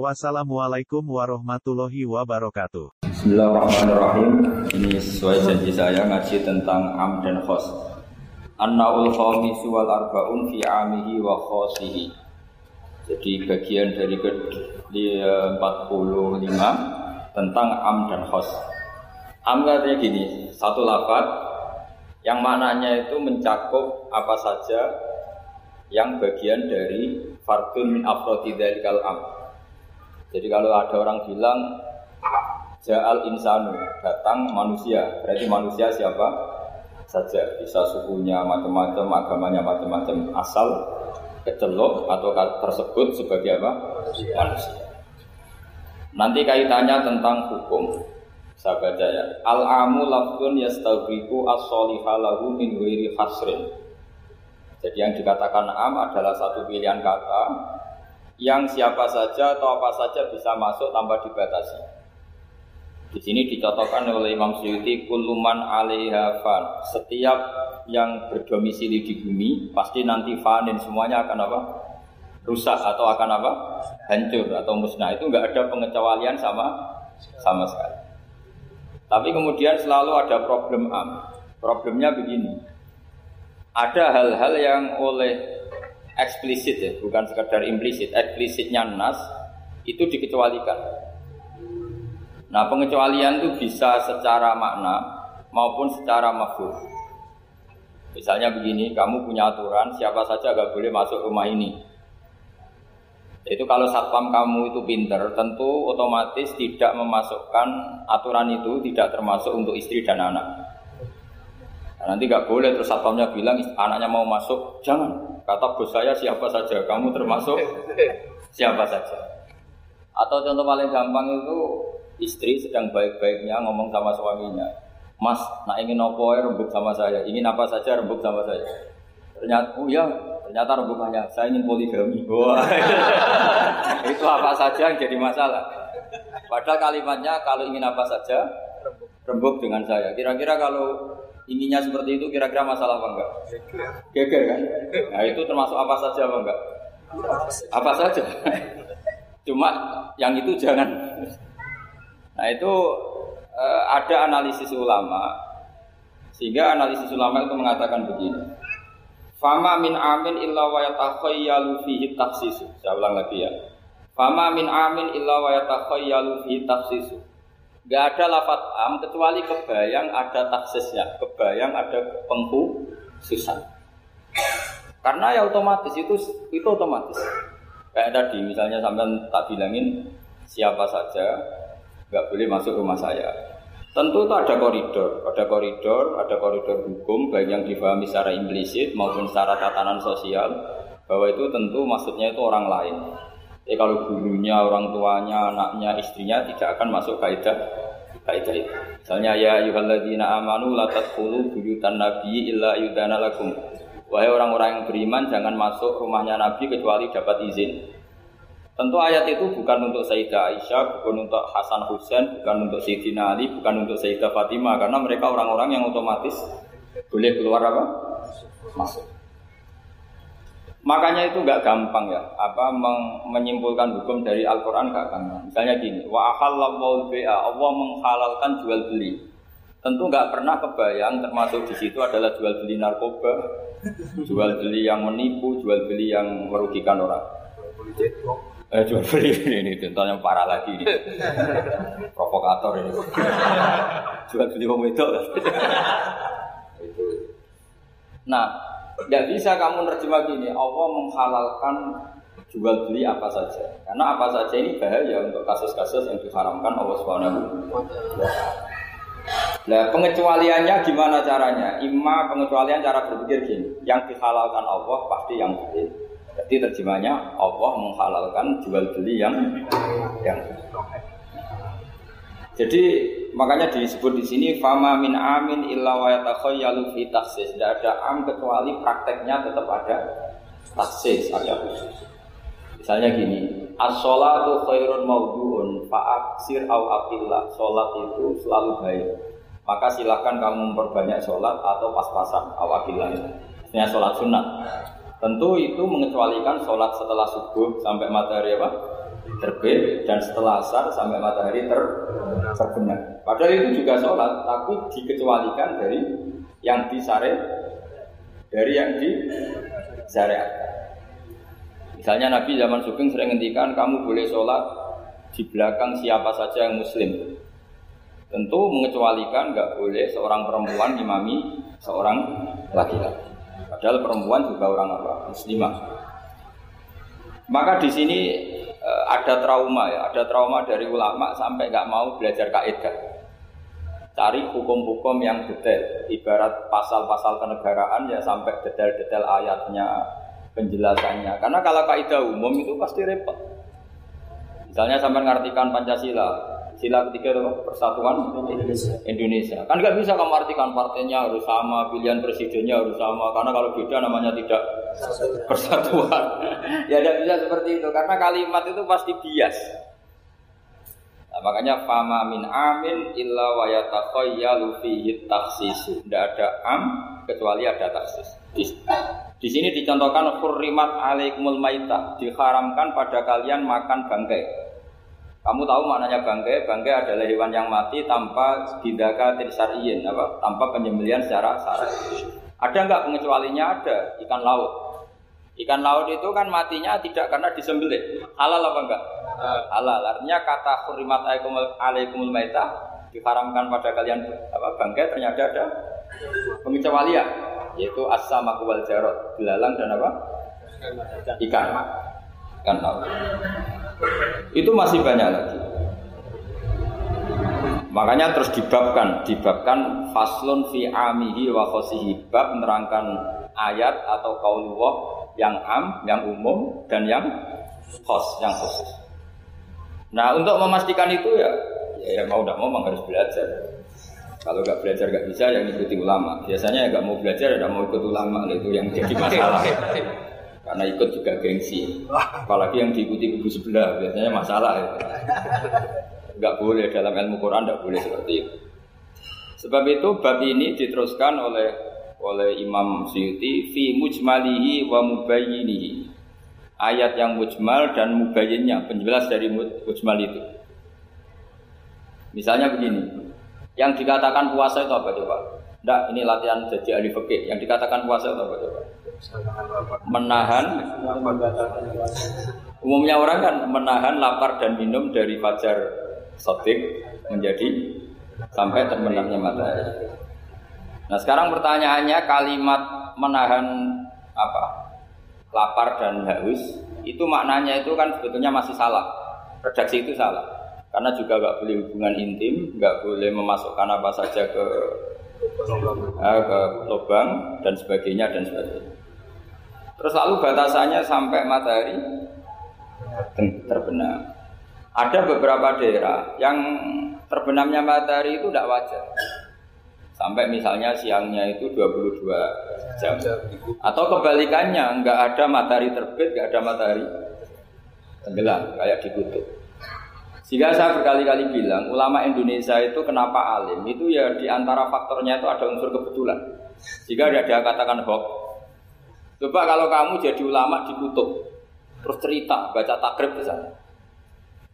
Wassalamualaikum warahmatullahi wabarakatuh. Bismillahirrahmanirrahim. Ini sesuai janji saya ngaji tentang am dan khos. An-naul khamisu wal arba'un fi amihi wa khosihi. Jadi bagian dari ke 45 tentang am dan khos. Am katanya gini, satu lafaz yang maknanya itu mencakup apa saja yang bagian dari fardun min afrodi dzalikal am. Jadi kalau ada orang bilang Ja'al insanu, datang manusia. Berarti manusia siapa? Saja. Bisa sukunya macam-macam, agamanya macam-macam. Asal kecelok atau tersebut sebagai apa? Manusia. Nanti kaitannya tentang hukum. Saya baca ya. Al-amu lafdun yastabiku as-solihah lahu min wiri hasrin. Jadi yang dikatakan am adalah satu pilihan kata yang siapa saja atau apa saja bisa masuk tanpa dibatasi. Di sini dicontohkan oleh Imam Suyuti kuluman alaiha fan. Setiap yang berdomisili di bumi pasti nanti fanin semuanya akan apa? Rusak atau akan apa? Hancur atau musnah. Itu enggak ada pengecualian sama sama sekali. Tapi kemudian selalu ada problem am. Problemnya begini. Ada hal-hal yang oleh eksplisit ya, bukan sekedar implisit. Eksplisitnya nas itu dikecualikan. Nah pengecualian itu bisa secara makna maupun secara makhluk. Misalnya begini, kamu punya aturan siapa saja gak boleh masuk rumah ini. Itu kalau satpam kamu itu pinter, tentu otomatis tidak memasukkan aturan itu tidak termasuk untuk istri dan anak. Nah, nanti gak boleh terus satpamnya bilang anaknya mau masuk, jangan. Kata bos saya siapa saja, kamu termasuk siapa saja. Atau contoh paling gampang itu istri sedang baik-baiknya ngomong sama suaminya, Mas, nak ingin apa ya rembuk sama saya, ingin apa saja rembuk sama saya. Ternyata, oh ya, ternyata rembukannya, saya ingin poligami. Wah, itu apa saja yang jadi masalah. Padahal kalimatnya kalau ingin apa saja, rembuk dengan saya. Kira-kira kalau inginnya seperti itu, kira-kira masalah apa enggak? Geger kan? Nah itu termasuk apa saja apa enggak? Apa saja. Cuma yang itu jangan Nah itu uh, ada analisis ulama sehingga analisis ulama itu mengatakan begini. Fama min amin illa wa yatakhayyalu fihi taksisu. Saya ulang lagi ya. Fama min amin illa wa yatakhayyalu fihi taksisu. Gak ada lafat am kecuali kebayang ada taksisnya, kebayang ada pengkhususan. Karena ya otomatis itu itu otomatis. Kayak tadi misalnya sampai tak bilangin siapa saja nggak boleh masuk rumah saya. Tentu itu ada koridor, ada koridor, ada koridor hukum baik yang difahami secara implisit maupun secara tatanan sosial bahwa itu tentu maksudnya itu orang lain. Jadi kalau gurunya, orang tuanya, anaknya, istrinya tidak akan masuk kaidah kaidah itu. Misalnya ya ayyuhalladzina amanu la tadkhulu buyutan nabi illa yudana lakum. Wahai orang-orang yang beriman jangan masuk rumahnya nabi kecuali dapat izin. Tentu ayat itu bukan untuk Sayyidah Aisyah, bukan untuk Hasan Husain, bukan untuk Sayyidina Ali, bukan untuk Sayyidah Fatimah karena mereka orang-orang yang otomatis boleh keluar apa? Masuk. Makanya itu nggak gampang ya, apa menyimpulkan hukum dari Al-Quran nggak gampang. Misalnya gini, wa ahallallahu Allah menghalalkan jual beli. Tentu nggak pernah kebayang termasuk di situ adalah jual beli narkoba, jual beli yang menipu, jual beli yang merugikan orang. Eh, jual beli ini, contoh yang parah lagi ini. Provokator ini. Jual beli wong itu. Nah, tidak bisa kamu nerjemah gini, Allah menghalalkan jual beli apa saja. Karena apa saja ini bahaya untuk kasus-kasus yang diharamkan Allah Subhanahu Nah, pengecualiannya gimana caranya? Ima pengecualian cara berpikir gini, yang dihalalkan Allah pasti yang boleh jadi terjemahnya Allah menghalalkan jual beli yang yang jadi makanya disebut di sini fama min amin illa wa yatakhayyalu fi taksis. Tidak ada am kecuali prakteknya tetap ada taksis, ada khusus. Misalnya gini, as-sholatu khairun mawdu'un fa'aksir au aqillah. Sholat itu selalu baik. Maka silahkan kamu memperbanyak sholat atau pas-pasan au aqillah. Ini sholat sunat. Tentu itu mengecualikan sholat setelah subuh sampai matahari apa? Terbit dan setelah asar sampai matahari ter terbenam. Padahal itu juga sholat, tapi dikecualikan dari yang disare dari yang di syariat. Misalnya Nabi zaman Sugeng sering ngendikan kamu boleh sholat di belakang siapa saja yang muslim. Tentu mengecualikan nggak boleh seorang perempuan imami seorang laki-laki. Padahal perempuan juga orang apa? Muslimah. Maka di sini ada trauma ya, ada trauma dari ulama sampai nggak mau belajar kaidah. Cari hukum-hukum yang detail, ibarat pasal-pasal kenegaraan ya sampai detail-detail ayatnya, penjelasannya. Karena kalau kaidah umum itu pasti repot. Misalnya sampai mengartikan Pancasila, sila ketiga itu persatuan Indonesia. Indonesia. Kan nggak bisa kamu artikan partainya harus sama, pilihan presidennya harus sama. Karena kalau beda namanya tidak persatuan. ya tidak bisa seperti itu. Karena kalimat itu pasti bias. Nah, makanya fama min amin illa wa yatakhayyalu fihi taksisu. Tidak ada am kecuali ada taksis. Di sini dicontohkan hurrimat alaikumul maitah, diharamkan pada kalian makan bangkai. Kamu tahu maknanya bangkai? Bangkai adalah hewan yang mati tanpa bidaka tirsariyin, apa? Tanpa penyembelian secara syarat. Ada enggak pengecualinya? Ada ikan laut. Ikan laut itu kan matinya tidak karena disembelih. Halal apa enggak? Halal. Artinya kata hurrimat alaikumul maitah diharamkan pada kalian apa bangkai ternyata ada pengecualian yaitu asam wal jarot, belalang dan apa? Ikan. Ikan laut. Itu masih banyak lagi. Makanya terus dibabkan, dibabkan faslun fi amihi wa khosihi bab menerangkan ayat atau kaulullah yang am, yang umum dan yang khos, yang khusus. Nah untuk memastikan itu ya, ya mau tidak mau harus belajar. Kalau nggak belajar nggak bisa, yang ikuti ulama. Biasanya nggak mau belajar, nggak mau ikut ulama, nah, itu yang jadi masalah. Karena ikut juga gengsi. Apalagi yang diikuti kubu sebelah, biasanya masalah. Ya. Nggak boleh dalam ilmu Quran, nggak boleh seperti itu. Sebab itu bab ini diteruskan oleh oleh Imam Syuuti fi mujmalihi wa mubayyinihi. Ayat yang mujmal dan mubayyinnya, penjelas dari mujmal itu. Misalnya begini, yang dikatakan puasa itu apa coba? Tidak, ini latihan jadi ahli fikih. Yang dikatakan puasa itu apa coba? Menahan. Umumnya orang kan menahan lapar dan minum dari fajar sotik menjadi sampai terbenamnya matahari. Nah sekarang pertanyaannya kalimat menahan apa? Lapar dan haus itu maknanya itu kan sebetulnya masih salah. Redaksi itu salah. Karena juga nggak boleh hubungan intim, nggak boleh memasukkan apa saja ke eh, ke lubang dan sebagainya dan sebagainya. Terus lalu batasannya sampai matahari terbenam. Ada beberapa daerah yang terbenamnya matahari itu tidak wajar. Sampai misalnya siangnya itu 22 jam. Atau kebalikannya, nggak ada matahari terbit, nggak ada matahari tenggelam, kayak di kutub. Jika saya berkali-kali bilang, ulama Indonesia itu kenapa alim? Itu ya di antara faktornya itu ada unsur kebetulan. Jika ada dia katakan hoax. Coba kalau kamu jadi ulama di kutub, terus cerita, baca takrib misalnya.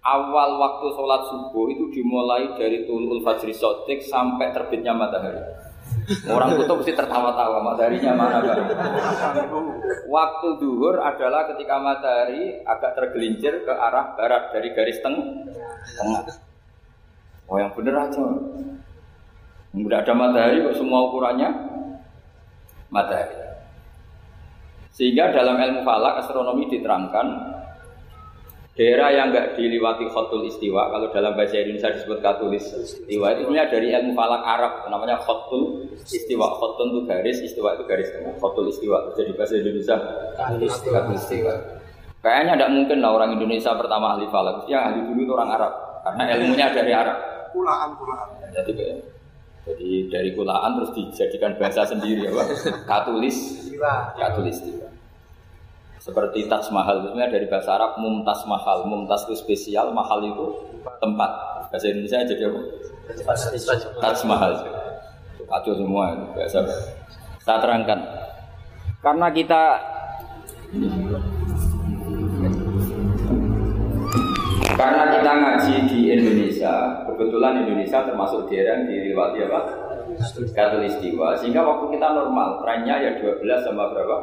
Awal waktu sholat subuh itu dimulai dari tulul fajri sotik sampai terbitnya matahari. Orang kutub mesti tertawa-tawa mataharinya mana kan? Waktu duhur adalah ketika matahari agak tergelincir ke arah barat dari garis teng tengah. Oh yang bener aja. Tidak ada matahari kok semua ukurannya matahari. Sehingga dalam ilmu falak astronomi diterangkan Daerah yang enggak diliwati khotul istiwa, kalau dalam bahasa Indonesia disebut katulis istiwa, itu dari ilmu falak Arab, namanya khotul istiwa. Khotul itu garis, istiwa itu garis tengah. Khotul istiwa, jadi bahasa Indonesia katulis istiwa. Kayaknya tidak mungkin lah orang Indonesia pertama ahli falak, yang ahli dulu itu orang Arab, karena ilmunya dari Arab. kulaan-kulaan. Jadi kayak jadi dari kulaan terus dijadikan bahasa sendiri apa? Katulis, katulis tiba. Seperti Taj Mahal itu sebenarnya dari bahasa Arab mumtaz mahal, mumtaz itu spesial, mahal itu tempat. Bahasa Indonesia jadi apa? Taj Mahal. Kacau semua itu bahasa. Saya terangkan. Karena kita karena kita ngaji di Indonesia, kebetulan Indonesia termasuk daerah yang diriwati apa? Katulistiwa. Sehingga waktu kita normal, trennya ya 12 sama berapa?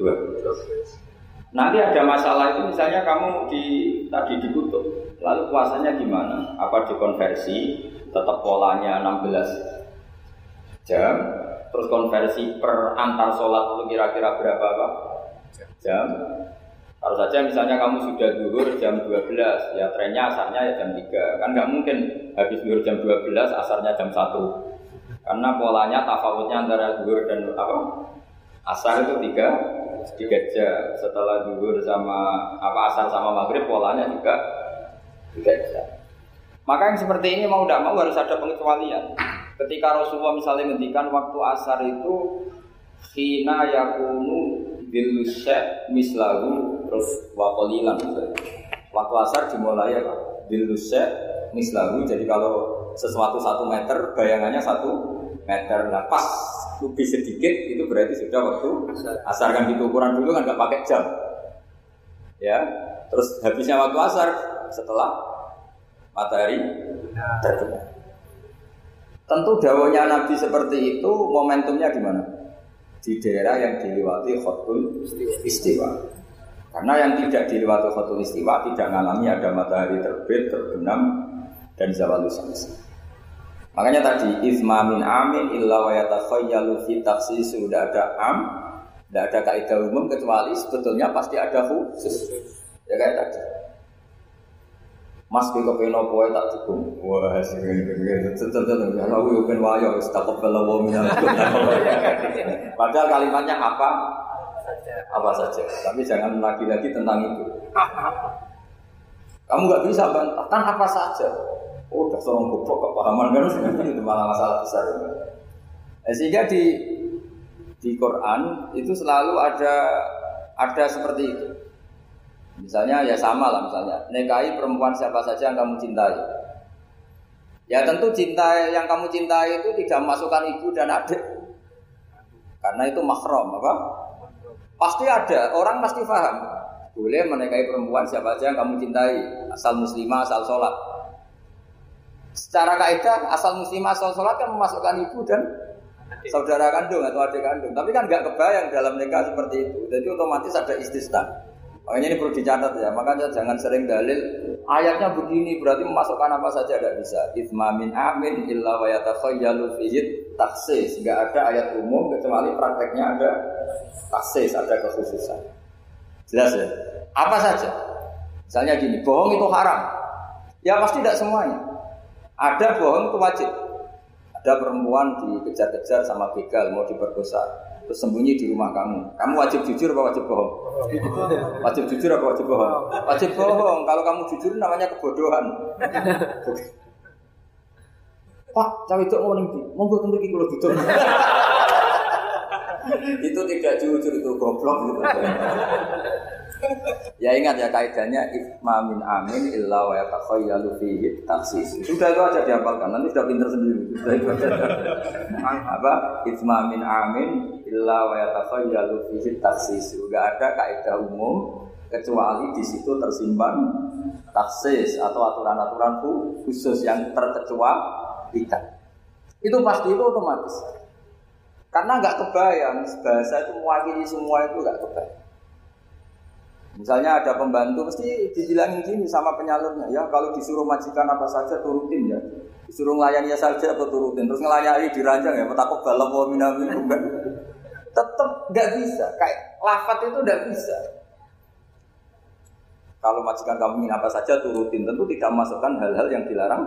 12. Nanti ada masalah itu misalnya kamu di tadi dikutuk, lalu puasanya gimana? Apa dikonversi? Tetap polanya 16 jam, terus konversi per antar sholat itu kira-kira berapa apa? Jam. Kalau saja misalnya kamu sudah duhur jam 12, ya trennya asarnya ya jam 3. Kan nggak mungkin habis duhur jam 12, asarnya jam 1. Karena polanya tafawutnya antara duhur dan apa? Asar itu 3, 3 jam. Setelah duhur sama apa asar sama maghrib polanya juga 3 jam. Maka yang seperti ini mau tidak mau harus ada pengecualian. Ketika Rasulullah misalnya ngendikan waktu asar itu Hina yakunu dilusya mislahu terus wakolilan Waktu asar dimulai apa? Dilusya mislahu Jadi kalau sesuatu satu meter bayangannya satu meter. Nah pas lebih sedikit itu berarti sudah waktu asar. kan di ukuran dulu kan nggak pakai jam. Ya terus habisnya waktu asar setelah matahari terbenam. Tentu dawanya Nabi seperti itu momentumnya di mana? Di daerah yang dilewati khotul istiwa. Karena yang tidak dilewati khotul istiwa tidak mengalami ada matahari terbit, terbenam, dan zawal syams. Makanya tadi isma min amin illa wa yatakhayyalu fi takhsis sudah ada am, tidak ada kaidah umum kecuali sebetulnya pasti ada khusus. Ya kayak tadi. Mas kowe kepen apa wae tak dukung. Wah, sing ngene tetep ya aku yo ben wayo wis tak wa minal. Padahal kalimatnya apa? Apa saja. Tapi jangan lagi-lagi tentang itu. Kamu nggak bisa bantah kan apa saja. Oh, udah seorang goblok kepahaman kan itu malah masalah besar. Eh, sehingga di di Quran itu selalu ada ada seperti itu. Misalnya ya sama lah misalnya nikahi perempuan siapa saja yang kamu cintai. Ya tentu cinta yang kamu cintai itu tidak masukkan ibu dan adik. Karena itu mahram apa? Pasti ada, orang pasti paham. Boleh menikahi perempuan siapa saja yang kamu cintai, asal muslimah, asal sholat. Secara kaidah asal muslimah asal sholat kan memasukkan ibu dan saudara kandung atau adik kandung. Tapi kan nggak kebayang dalam nikah seperti itu. Jadi otomatis ada istisna. Makanya ini perlu dicatat ya. Makanya jangan sering dalil ayatnya begini berarti memasukkan apa saja tidak bisa. Ithma min amin illa wa yatakhayyalu fihi taksis. Enggak ada ayat umum kecuali prakteknya ada taksis, ada kekhususan. Jelas ya? Apa saja? Misalnya gini, bohong itu haram. Ya pasti tidak semuanya. Ada bohong itu wajib. Ada perempuan dikejar-kejar sama begal mau diperkosa, terus sembunyi di rumah kamu. Kamu wajib jujur apa wajib bohong? Wajib jujur apa wajib bohong? Wajib bohong. Kalau kamu jujur namanya kebodohan. Pak, cawe itu mau nih, mau gue tunggu kalau tutup. itu tidak jujur itu goblok gitu. Ya ingat ya kaidahnya ifma min amin illa wa yatakhayyalu fihi taksis. Sudah itu aja dihafalkan, nanti sudah pinter sendiri. Sudah itu aja. Apa? Ifma min amin illa wa yatakhayyalu fihi taksis. Enggak ada kaidah umum kecuali di situ tersimpan taksis atau aturan-aturan khusus yang terkecualikan. Itu pasti itu otomatis. Karena nggak kebayang bahasa itu mewakili semua itu nggak kebayang. Misalnya ada pembantu mesti dibilangin gini sama penyalurnya, ya kalau disuruh majikan apa saja turutin ya. Disuruh ngelayani ya saja atau turutin. Terus ngelayani diranjang ya, petakut balap wa minamin Tetap nggak bisa. Kayak lafat itu nggak bisa. Kalau majikan kamu ingin apa saja turutin, tentu tidak masukkan hal-hal yang dilarang.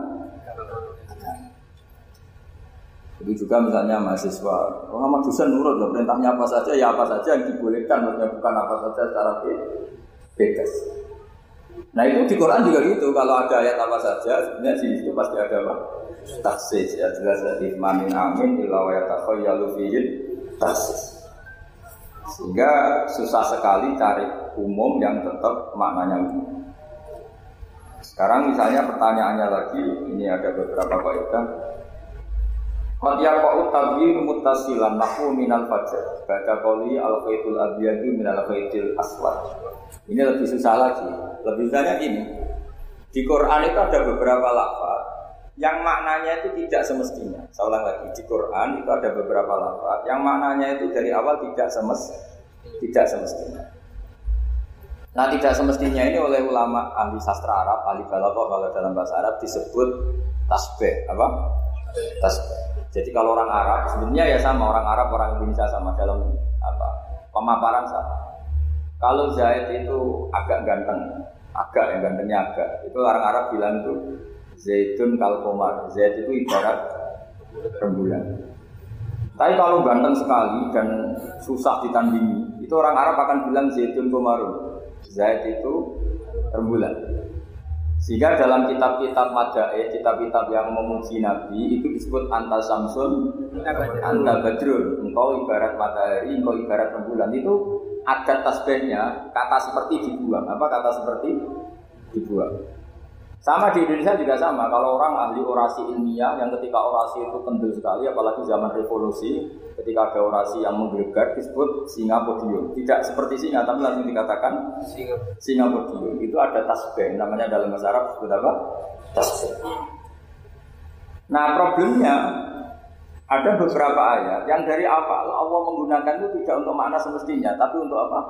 Itu juga misalnya mahasiswa, oh, Muhammad dosen nurut loh, perintahnya apa saja, ya apa saja yang dibolehkan, maksudnya bukan apa saja secara bebas. Nah itu di Quran juga gitu. Kalau ada ayat apa saja, sebenarnya di situ pasti ada apa? Taksis ya jelas dari mamin amin illa wa yatakhayalu fihi taksis. Sehingga susah sekali cari umum yang tetap maknanya umum. Sekarang misalnya pertanyaannya lagi, ini ada beberapa kaidah. Qad yaqa'u tabyin muttasilan nahu minal fajr. Baca qoli al khaitul abyadu minal khaitil aswad. Ini lebih susah lagi. Lebih banyak ini. Di Quran itu ada beberapa lafaz yang maknanya itu tidak semestinya. Ulang lagi, di Quran itu ada beberapa lafaz yang maknanya itu dari awal tidak semest tidak semestinya. Nah tidak semestinya ini oleh ulama ahli sastra Arab, ahli balaghah kalau dalam bahasa Arab disebut tasbih apa? Tasbih. Jadi kalau orang Arab sebenarnya ya sama orang Arab orang Indonesia sama dalam apa pemaparan sama. Kalau Zaid itu agak ganteng, agak yang gantengnya agak, itu orang Arab bilang tuh Zaitun kalkomar. Zaid itu ibarat rembulan. Tapi kalau ganteng sekali dan susah ditandingi, itu orang Arab akan bilang Zaitun komarun. Zaid itu rembulan. Sehingga dalam kitab-kitab Madae, kitab-kitab yang memuji Nabi itu disebut anta samsun, anta badrun. Engkau ibarat matahari, engkau ibarat rembulan. Itu ada tasbihnya, kata seperti dibuang. Apa kata seperti dibuang? Sama di Indonesia juga sama. Kalau orang ahli orasi ilmiah yang ketika orasi itu kendel sekali, apalagi zaman revolusi, ketika ada orasi yang menggelegar disebut singa podium. Tidak seperti singa, tapi langsung dikatakan singa, singa podium. Itu ada tasbih, namanya dalam bahasa Arab disebut apa? Tasbih. Nah problemnya ada beberapa ayat yang dari awal Allah menggunakan itu tidak untuk makna semestinya, tapi untuk apa?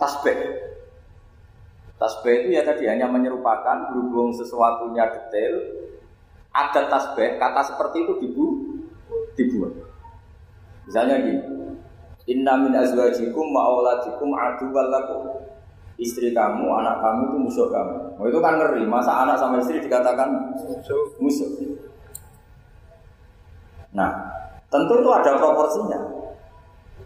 Tasbih. Tasbih itu ya tadi hanya menyerupakan berhubung sesuatunya detail. Ada tasbih, kata seperti itu dibu, dibuat. Misalnya gini, Inna min azwajikum ma'auladikum aduwal lakum. Istri kamu, anak kamu itu musuh kamu. Oh, itu kan ngeri, masa anak sama istri dikatakan musuh. Nah, tentu itu ada proporsinya.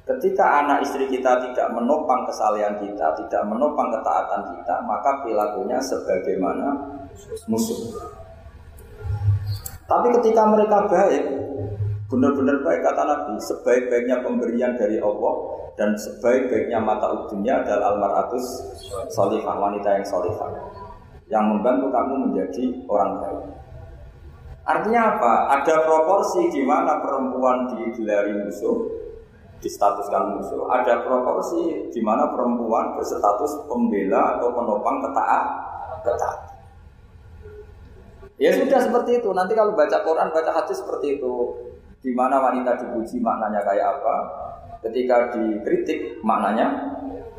Ketika anak istri kita tidak menopang kesalehan kita, tidak menopang ketaatan kita, maka perilakunya sebagaimana musuh. Tapi ketika mereka baik, benar-benar baik kata Nabi, sebaik-baiknya pemberian dari Allah dan sebaik-baiknya mata udunya adalah almaratus solihah, wanita yang solihah. Yang membantu kamu menjadi orang baik. Artinya apa? Ada proporsi di mana perempuan digelari musuh, distatuskan musuh. Ada proporsi di mana perempuan berstatus pembela atau penopang ketaat, ketaat. Ya sudah seperti itu. Nanti kalau baca Quran, baca hadis seperti itu. Di mana wanita dipuji maknanya kayak apa? Ketika dikritik maknanya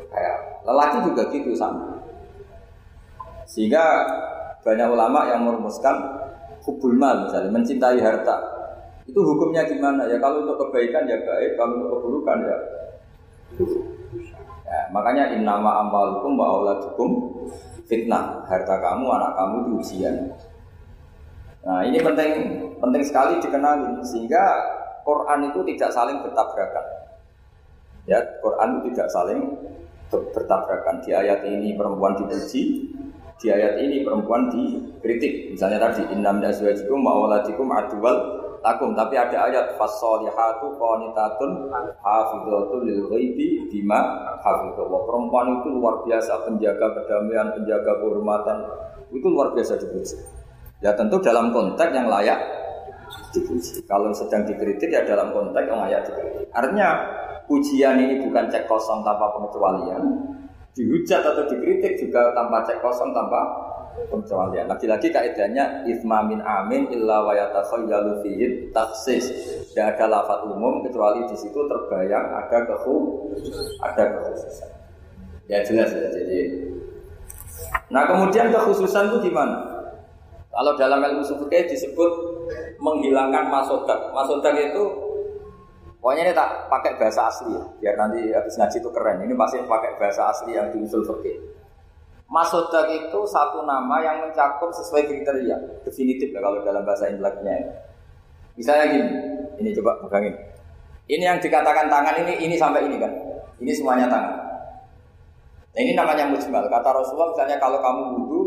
kayak lelaki juga gitu sama. Sehingga banyak ulama yang merumuskan hubul mal misalnya mencintai harta itu hukumnya gimana? Ya kalau untuk kebaikan ya baik, kalau untuk keburukan ya Ya, makanya innama amalukum wa auladukum fitnah. Harta kamu, anak kamu itu ujian. Nah, ini penting penting sekali dikenali sehingga Quran itu tidak saling bertabrakan. Ya, Quran itu tidak saling bertabrakan. Di ayat ini perempuan dipuji, di ayat ini perempuan dikritik. Misalnya tadi innam azwajikum wa auladikum aduwal lakum tapi ada ayat fasolihatu qanitatun hafidhatul lil ghaibi bima hafidhallah perempuan itu luar biasa penjaga kedamaian penjaga kehormatan. Itu luar biasa dipuji. Ya tentu dalam konteks yang layak dipuji. Kalau sedang dikritik ya dalam konteks yang layak dikritik. Artinya pujian ini bukan cek kosong tanpa pengecualian. Dihujat atau dikritik juga tanpa cek kosong tanpa pengecualian. Lagi-lagi kaidahnya isma min amin illa wa yatakhayyalu fihi taksis. Tidak ada lafaz umum kecuali di situ terbayang ada kehu ada kekhususan. Ya jelas ya jadi. Nah kemudian kekhususan itu gimana? Kalau dalam ilmu fikih disebut menghilangkan masodak. Masodak itu pokoknya ini tak pakai bahasa asli ya, biar nanti habis ngaji itu keren. Ini pasti pakai bahasa asli yang di usul Masodak itu satu nama yang mencakup sesuai kriteria definitif lah kalau dalam bahasa inteleknya. Misalnya gini, ini coba pegangin. Ini yang dikatakan tangan ini, ini sampai ini kan. Ini semuanya tangan. Nah, ini namanya mujmal. Kata Rasulullah misalnya kalau kamu wudhu,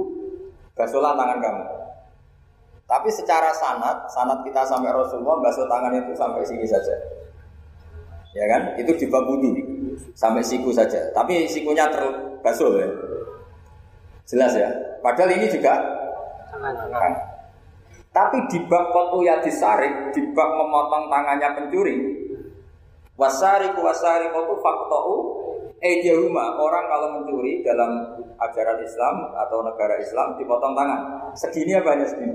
basuhlah tangan kamu. Tapi secara sanat, sanat kita sampai Rasulullah basuh tangan itu sampai sini saja. Ya kan? Itu di bab sampai siku saja. Tapi sikunya terbasuh ya. Jelas ya. Padahal ini juga kan. Tapi di bab kotu ya disarik, di bab memotong tangannya pencuri, wasari wasari kotu faktou Ejahuma orang kalau mencuri dalam ajaran Islam atau negara Islam dipotong tangan. Segini apa hanya segini?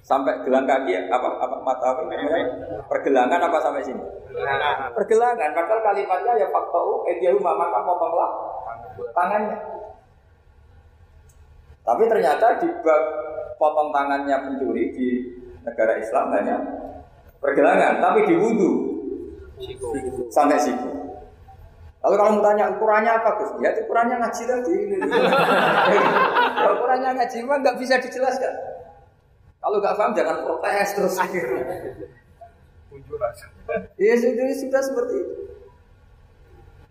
Sampai gelang kaki apa apa mata apa Pergelangan apa sampai sini? Pergelangan. Padahal kalimatnya ya faktau Ejahuma maka potonglah tangannya. Tapi ternyata di bab potong tangannya pencuri di negara Islam hanya pergelangan, tapi di wudhu sampai siku. Lalu kalau mau tanya ukurannya apa Gus? Ya ukurannya ngaji tadi. ya, ukurannya ngaji mah nggak bisa dijelaskan. Kalau nggak paham jangan protes terus. Iya sudah sudah seperti itu.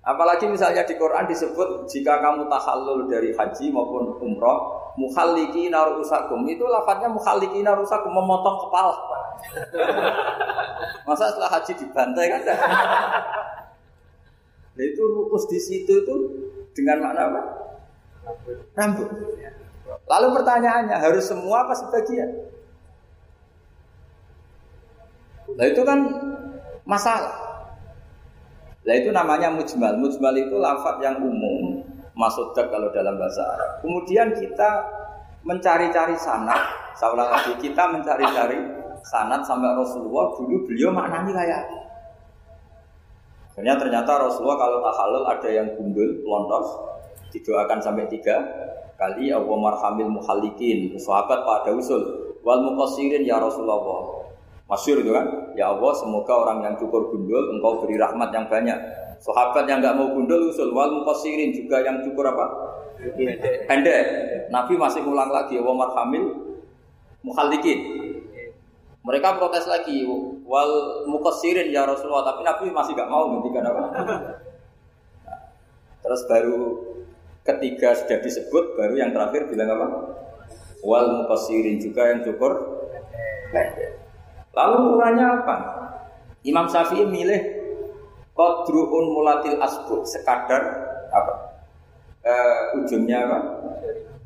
Apalagi misalnya di Quran disebut jika kamu tahallul dari haji maupun umroh, muhaliki narusakum itu lafadznya muhaliki narusakum memotong kepala. Masa setelah haji dibantai kan? Nah itu rukus di situ itu dengan makna apa? Rambut. Lalu pertanyaannya harus semua apa sebagian? Nah itu kan masalah. Nah itu namanya mujmal. Mujmal itu lafaz yang umum, masuk kalau dalam bahasa Arab. Kemudian kita mencari-cari sanat. Saya lagi, kita mencari-cari sanat sampai Rasulullah dulu beliau maknanya kayak Akhirnya ternyata Rasulullah kalau tak halal ada yang gundul, lontos, didoakan sampai tiga kali Allah marhamil muhalikin sahabat pada usul wal muqassirin ya Rasulullah masyur itu kan ya Allah semoga orang yang cukur gundul engkau beri rahmat yang banyak sahabat yang nggak mau gundul usul wal muqassirin juga yang cukur apa pendek Nabi masih ulang lagi Allah marhamil muhalikin mereka protes lagi, wal mukasirin ya Rasulullah, tapi Nabi masih gak mau ngendikan apa. Terus baru ketiga sudah disebut, baru yang terakhir bilang apa? Wal mukasirin juga yang cukur. Lalu ukurannya apa? Imam Syafi'i milih kodruun mulatil asbuk sekadar apa? Uh, ujungnya apa?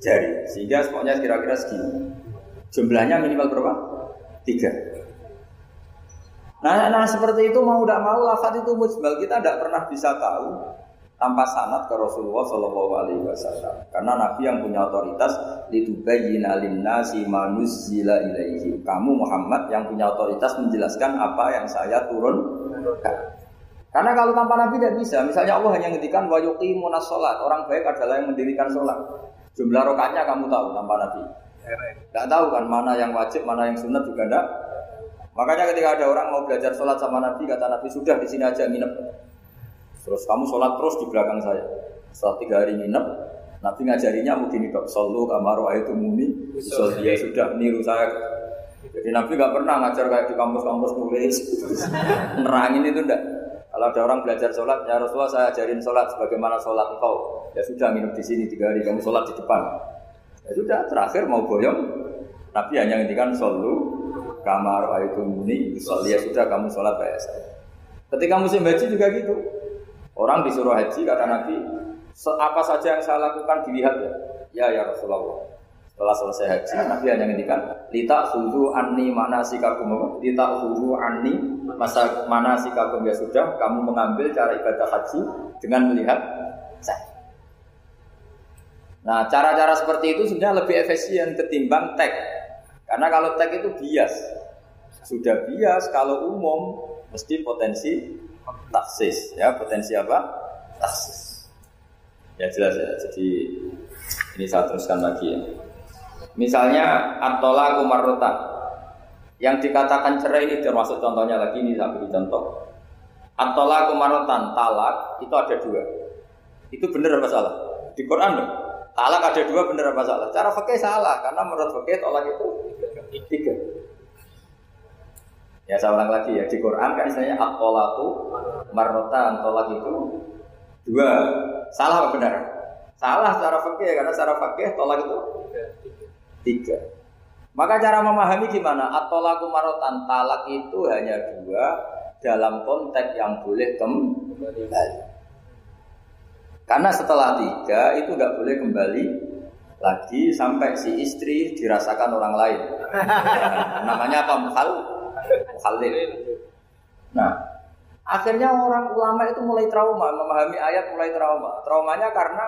Jari. Sehingga semuanya kira-kira segini. Jumlahnya minimal berapa? Tiga. Nah, nah seperti itu mau tidak mau lafaz itu mujmal kita tidak pernah bisa tahu tanpa sanat ke Rasulullah Shallallahu Alaihi Wasallam. Karena Nabi yang punya otoritas litubayyina linnasi manuzzila ilaihi. Kamu Muhammad yang punya otoritas menjelaskan apa yang saya turun. Karena kalau tanpa Nabi tidak bisa. Misalnya Allah hanya ngendikan wa yuqimuna sholat. Orang baik adalah yang mendirikan sholat. Jumlah rokatnya kamu tahu tanpa Nabi? Tidak tahu kan mana yang wajib, mana yang sunat juga tidak. Makanya ketika ada orang mau belajar sholat sama Nabi, kata Nabi sudah di sini aja nginep. Terus kamu sholat terus di belakang saya. Setelah tiga hari nginep, Nabi ngajarinya mungkin dok, solu kamaru itu mumi, dia sudah niru saya. Jadi Nabi nggak pernah ngajar kayak di kampus-kampus nulis, nerangin itu enggak. Kalau ada orang belajar sholat, ya Rasulullah saya ajarin sholat sebagaimana sholat engkau. Ya sudah nginep di sini tiga hari, kamu sholat di depan. Ya sudah, terakhir mau boyong, Nabi hanya ngintikan solu kamar itu muni, ya sudah kamu sholat kayak saya. Ketika musim haji juga gitu. Orang disuruh haji kata Nabi, apa saja yang saya lakukan dilihat ya. Ya ya Rasulullah. Setelah selesai haji, Nabi hanya ngintikan, lita huru anni mana sikakum, lita huru anni masa mana sikakum ya sudah. Kamu mengambil cara ibadah haji dengan melihat saya. Nah, cara-cara seperti itu sebenarnya lebih efisien ketimbang tag. Karena kalau tag itu bias. Sudah bias, kalau umum mesti potensi taksis. Ya, potensi apa? Taksis. Ya jelas ya. Jadi ini saya teruskan lagi ya. Misalnya atola kumarutan yang dikatakan cerai ini termasuk contohnya lagi ini saya beri contoh. Atola kumarutan talak itu ada dua. Itu benar apa salah? Di Quran dong. Talak ada dua benar apa salah? Cara fakih salah karena menurut fakih tolak itu tiga. Ya saya ulang lagi ya di Quran kan istilahnya at-tolatu marrotan tolak itu dua. Salah apa benar? Salah secara fakih karena secara fakih tolak itu tiga. Maka cara memahami gimana? Atolaku marotan talak itu hanya dua dalam konteks yang boleh kembali. Karena setelah tiga itu nggak boleh kembali lagi sampai si istri dirasakan orang lain. namanya apa? Muhal, muhalil. Nah, akhirnya orang ulama itu mulai trauma, memahami ayat mulai trauma. Traumanya karena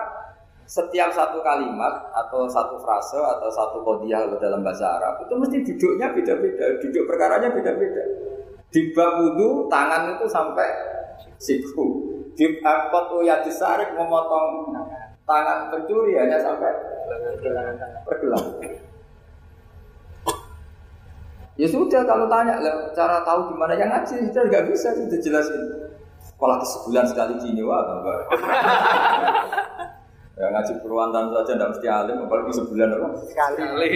setiap satu kalimat atau satu frase atau satu kodiah dalam bahasa Arab itu mesti duduknya beda-beda, duduk perkaranya beda-beda. Di bab wudhu tangan itu sampai siku. Di akot ya disarik memotong tangan pencuri hanya sampai pergelang. Ya sudah kalau tanya cara tahu gimana yang ngaji kita nggak bisa sudah jelasin. Kalau sebulan sekali gini wah tambah. ya ngaji perwantan saja tidak mesti alim apalagi sebulan apa? Sekali.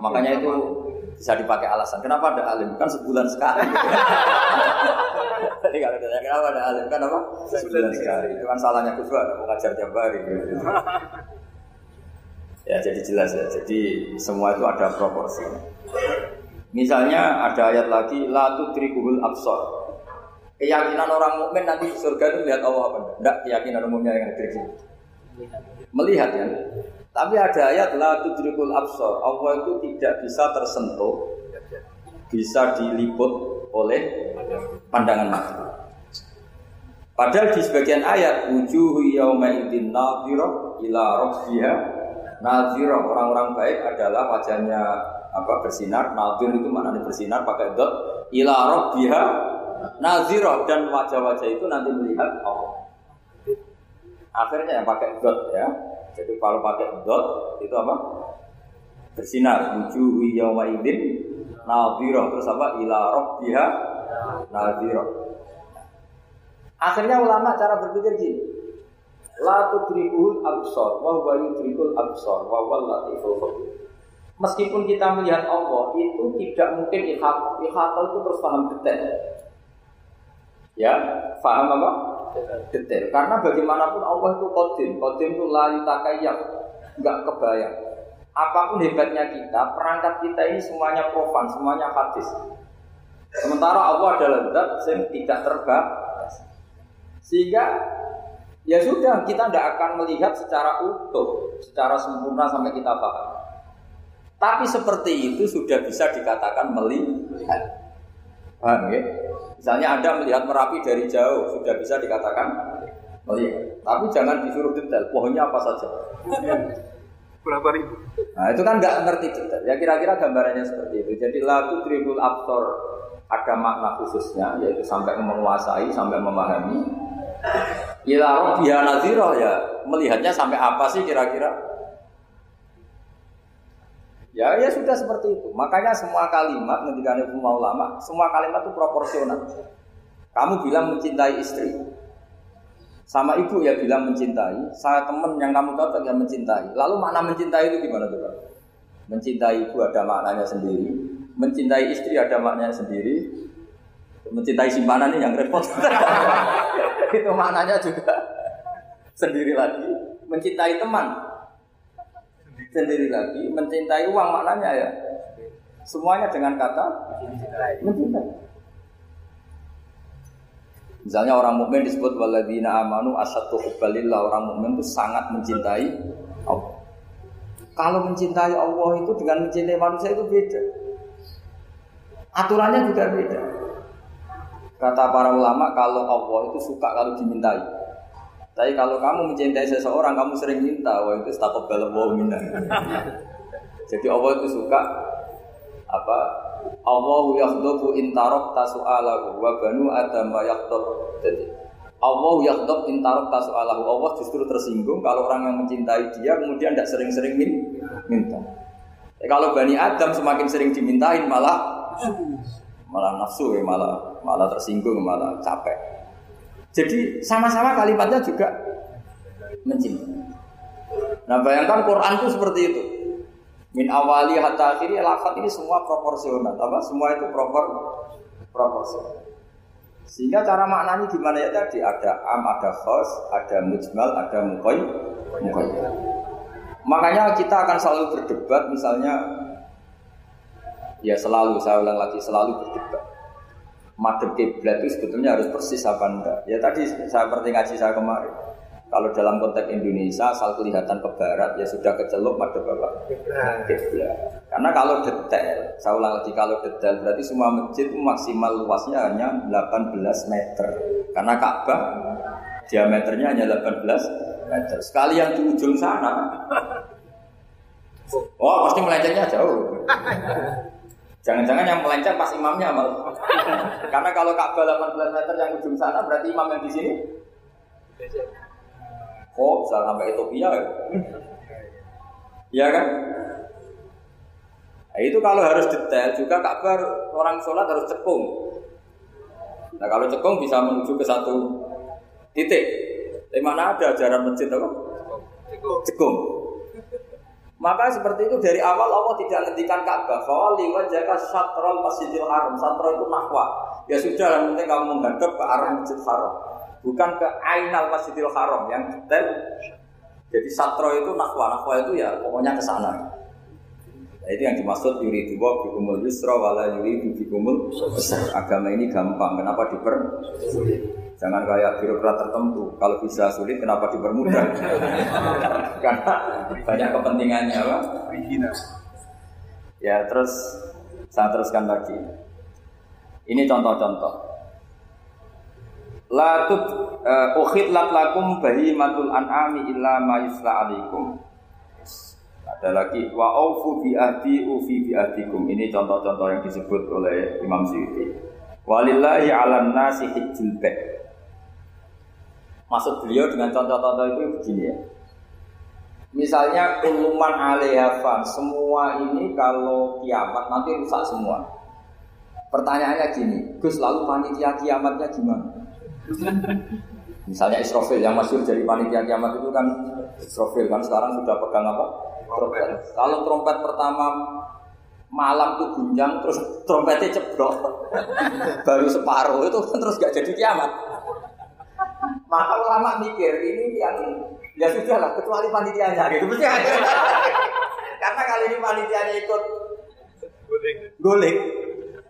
Makanya itu bisa dipakai alasan. Kenapa ada alim? Kan sebulan sekali. Jadi kalau ditanya kenapa ada alim? Kan apa? Sebulan sekali. Itu kan salahnya Gus Dur, mengajar tiap hari. Ya jadi jelas ya. Jadi semua itu ada proporsi. Misalnya ada ayat lagi la tudrikul absar. Keyakinan orang mukmin nanti surga itu melihat Allah apa enggak? keyakinan umumnya yang hadir Melihat ya. Tapi ada ayat la tudrikul absar. Allah itu tidak bisa tersentuh bisa diliput oleh pandangan mata. Padahal di sebagian ayat wujuhu yauma idzin nadhira ila rabbiha nadhira orang-orang baik adalah wajahnya apa bersinar nadhir itu mana bersinar pakai dot ila rabbiha nadhira dan wajah-wajah itu nanti melihat Allah. Akhirnya yang pakai dot ya jadi kalau pakai dot itu apa? Bersinar. Wujuhu yauma idzin nadhirah terus apa? Ila rabbiha nadhirah. Akhirnya ulama cara berpikir gini. La tudrikul absor wa huwa yudrikul absor wa huwa latiful khabir. Meskipun kita melihat Allah itu tidak mungkin ikhata. Ikhata itu terus paham detail. Ya, paham apa? detail. Karena bagaimanapun Allah itu kodim, kodim itu layu takayak, nggak kebayang. Apa pun hebatnya kita, perangkat kita ini semuanya profan, semuanya hadis. Sementara Allah adalah zat yang tidak terbatas. Sehingga ya sudah kita tidak akan melihat secara utuh, secara sempurna sampai kita paham. Tapi seperti itu sudah bisa dikatakan melihat. Paham ya? Misalnya Anda melihat Merapi dari jauh, sudah bisa dikatakan melihat. Tapi jangan disuruh detail, pohonnya apa saja. Berapa ribu? Nah itu kan nggak ngerti detail. Ya kira-kira gambarannya seperti itu. Jadi lagu tribul absor ada makna khususnya, yaitu sampai menguasai, sampai memahami. Ila naziro ya melihatnya sampai apa sih kira-kira? Ya, ya sudah seperti itu. Makanya semua kalimat ketika mau ulama, semua kalimat itu proporsional. Kamu bilang mencintai istri, sama ibu ya bilang mencintai, saya teman yang kamu cocok yang mencintai. Lalu makna mencintai itu gimana tuh Mencintai ibu ada maknanya sendiri, mencintai istri ada maknanya sendiri, mencintai simpanan ini yang repot. itu maknanya juga sendiri lagi. Mencintai teman sendiri lagi mencintai uang maknanya ya. Semuanya dengan kata mencintai. Misalnya orang mukmin disebut waladina amanu asatu hubbalillah. Orang mukmin itu sangat mencintai Allah. Kalau mencintai Allah itu dengan mencintai manusia itu beda. Aturannya juga beda. Kata para ulama kalau Allah itu suka kalau dimintai tapi kalau kamu mencintai seseorang, kamu sering minta, wah itu takut dalam minna. Jadi Allah itu suka apa? Allahu yakhdubu intarok tasu'alahu wa banu adam yakhdub. Jadi Allah yakhdub intarok tasu'alahu. Allah justru tersinggung kalau orang yang mencintai dia kemudian tidak sering-sering minta. Tapi kalau Bani Adam semakin sering dimintain malah malah nafsu ya malah malah tersinggung malah capek. Jadi sama-sama kalimatnya juga mencintai. Nah bayangkan Quran itu seperti itu. Min awali hatta akhiri lafat ini semua proporsional. Apa? Semua itu propor proporsional. Sehingga cara maknanya gimana ya tadi ada am, ada khos, ada mujmal, ada mukoy, mukoy. Makanya kita akan selalu berdebat misalnya ya selalu saya ulang lagi selalu berdebat. Madep kiblat itu sebetulnya harus persis apa enggak? Ya tadi saya seperti ngaji saya kemarin. Kalau dalam konteks Indonesia asal kelihatan ke barat ya sudah kecelup madep apa? Kiblat. Karena kalau detail, saya ulang lagi kalau detail berarti semua masjid maksimal luasnya hanya 18 meter. Karena Ka'bah diameternya hanya 18 meter. Sekali yang di ujung sana, oh pasti melencengnya jauh. Jangan-jangan yang melenceng pas imamnya malah. Karena kalau Ka'bah 18 meter yang ujung sana berarti imam yang di sini. Oh, bisa sampai Ethiopia ya? Iya kan? Nah, itu kalau harus detail juga Ka'bah orang sholat harus cekung. Nah kalau cekung bisa menuju ke satu titik. Di mana ada ajaran masjid apa? Cekung. Maka seperti itu dari awal Allah tidak ngendikan Ka'bah bahwa liwat jaga satrol masjidil haram. Satrol itu nahwa. Ya sudah, penting kamu menghadap ke arah masjid haram. Bukan ke ainal masjidil haram yang detail. Jadi satro itu nahwa. Nahwa itu ya pokoknya ke sana. Nah, itu yang dimaksud yuridu wa bikumul yusra wala yuridu bikumul Agama ini gampang, kenapa diper? Jangan kayak birokrat tertentu. Kalau bisa sulit, kenapa dipermudah? Karena banyak kepentingannya, Pak. Ya, terus saya teruskan lagi. Ini contoh-contoh. Latut uh, ukhidlat lakum bahimatul an'ami illa ma yusla alaikum. Ada lagi wa aufu bi ahdi ufi bi ahdikum. Ini contoh-contoh yang disebut oleh Imam Syuuti. Walillahi 'alan nasi hijjul bait. Maksud beliau dengan contoh-contoh itu begini ya. Misalnya kuluman alehafan, semua ini kalau kiamat nanti rusak semua. Pertanyaannya gini, Gus lalu panitia kiamatnya gimana? Misalnya Israfil yang masuk jadi panitia kiamat itu kan Israfil kan sekarang sudah pegang apa? Trompet. Kalau trompet pertama malam tuh gunjang terus trompetnya ceblok baru separuh itu terus gak jadi kiamat. Maka ulama mikir ini yang ya sudah lah kecuali panitianya gitu. Karena kali ini panitianya ikut guling.